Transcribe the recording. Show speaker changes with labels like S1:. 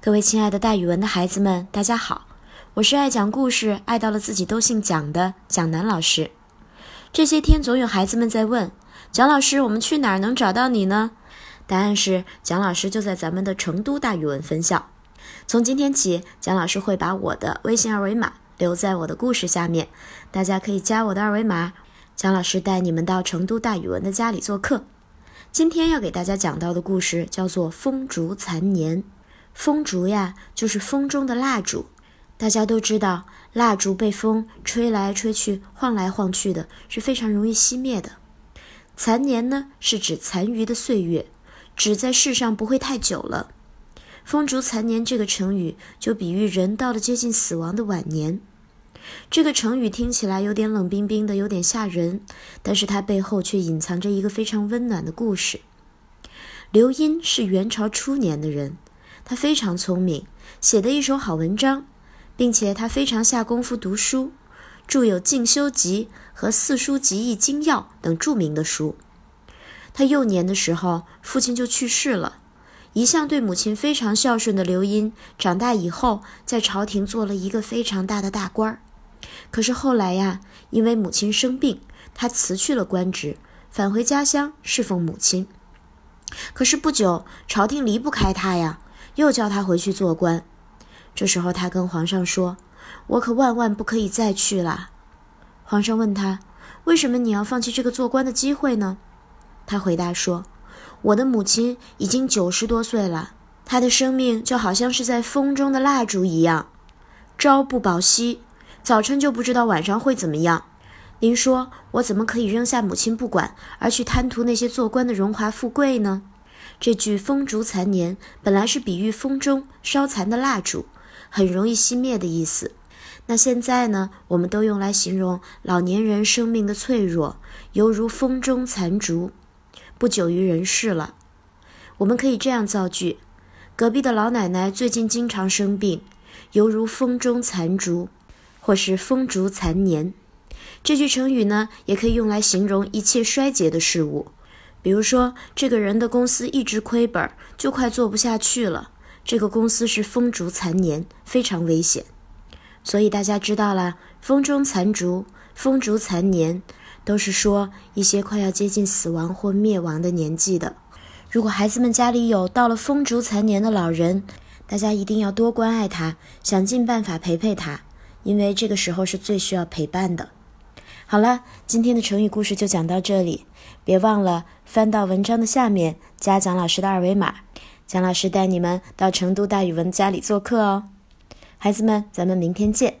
S1: 各位亲爱的大语文的孩子们，大家好，我是爱讲故事、爱到了自己都姓蒋的蒋楠老师。这些天总有孩子们在问蒋老师：“我们去哪儿能找到你呢？”答案是蒋老师就在咱们的成都大语文分校。从今天起，蒋老师会把我的微信二维码留在我的故事下面，大家可以加我的二维码，蒋老师带你们到成都大语文的家里做客。今天要给大家讲到的故事叫做《风烛残年》。风烛呀，就是风中的蜡烛。大家都知道，蜡烛被风吹来吹去、晃来晃去的，是非常容易熄灭的。残年呢，是指残余的岁月，指在世上不会太久了。风烛残年这个成语，就比喻人到了接近死亡的晚年。这个成语听起来有点冷冰冰的，有点吓人，但是它背后却隐藏着一个非常温暖的故事。刘因是元朝初年的人。他非常聪明，写的一手好文章，并且他非常下功夫读书，著有《进修集》和《四书集义精要》等著名的书。他幼年的时候，父亲就去世了。一向对母亲非常孝顺的刘因，长大以后在朝廷做了一个非常大的大官儿。可是后来呀，因为母亲生病，他辞去了官职，返回家乡侍奉母亲。可是不久，朝廷离不开他呀。又叫他回去做官，这时候他跟皇上说：“我可万万不可以再去了。”皇上问他：“为什么你要放弃这个做官的机会呢？”他回答说：“我的母亲已经九十多岁了，她的生命就好像是在风中的蜡烛一样，朝不保夕，早晨就不知道晚上会怎么样。您说我怎么可以扔下母亲不管，而去贪图那些做官的荣华富贵呢？”这句“风烛残年”本来是比喻风中烧残的蜡烛，很容易熄灭的意思。那现在呢，我们都用来形容老年人生命的脆弱，犹如风中残烛，不久于人世了。我们可以这样造句：隔壁的老奶奶最近经常生病，犹如风中残烛，或是风烛残年。这句成语呢，也可以用来形容一切衰竭的事物。比如说，这个人的公司一直亏本，就快做不下去了。这个公司是风烛残年，非常危险。所以大家知道了，风中残烛、风烛残年，都是说一些快要接近死亡或灭亡的年纪的。如果孩子们家里有到了风烛残年的老人，大家一定要多关爱他，想尽办法陪陪他，因为这个时候是最需要陪伴的。好了，今天的成语故事就讲到这里。别忘了翻到文章的下面加蒋老师的二维码，蒋老师带你们到成都大语文家里做客哦。孩子们，咱们明天见。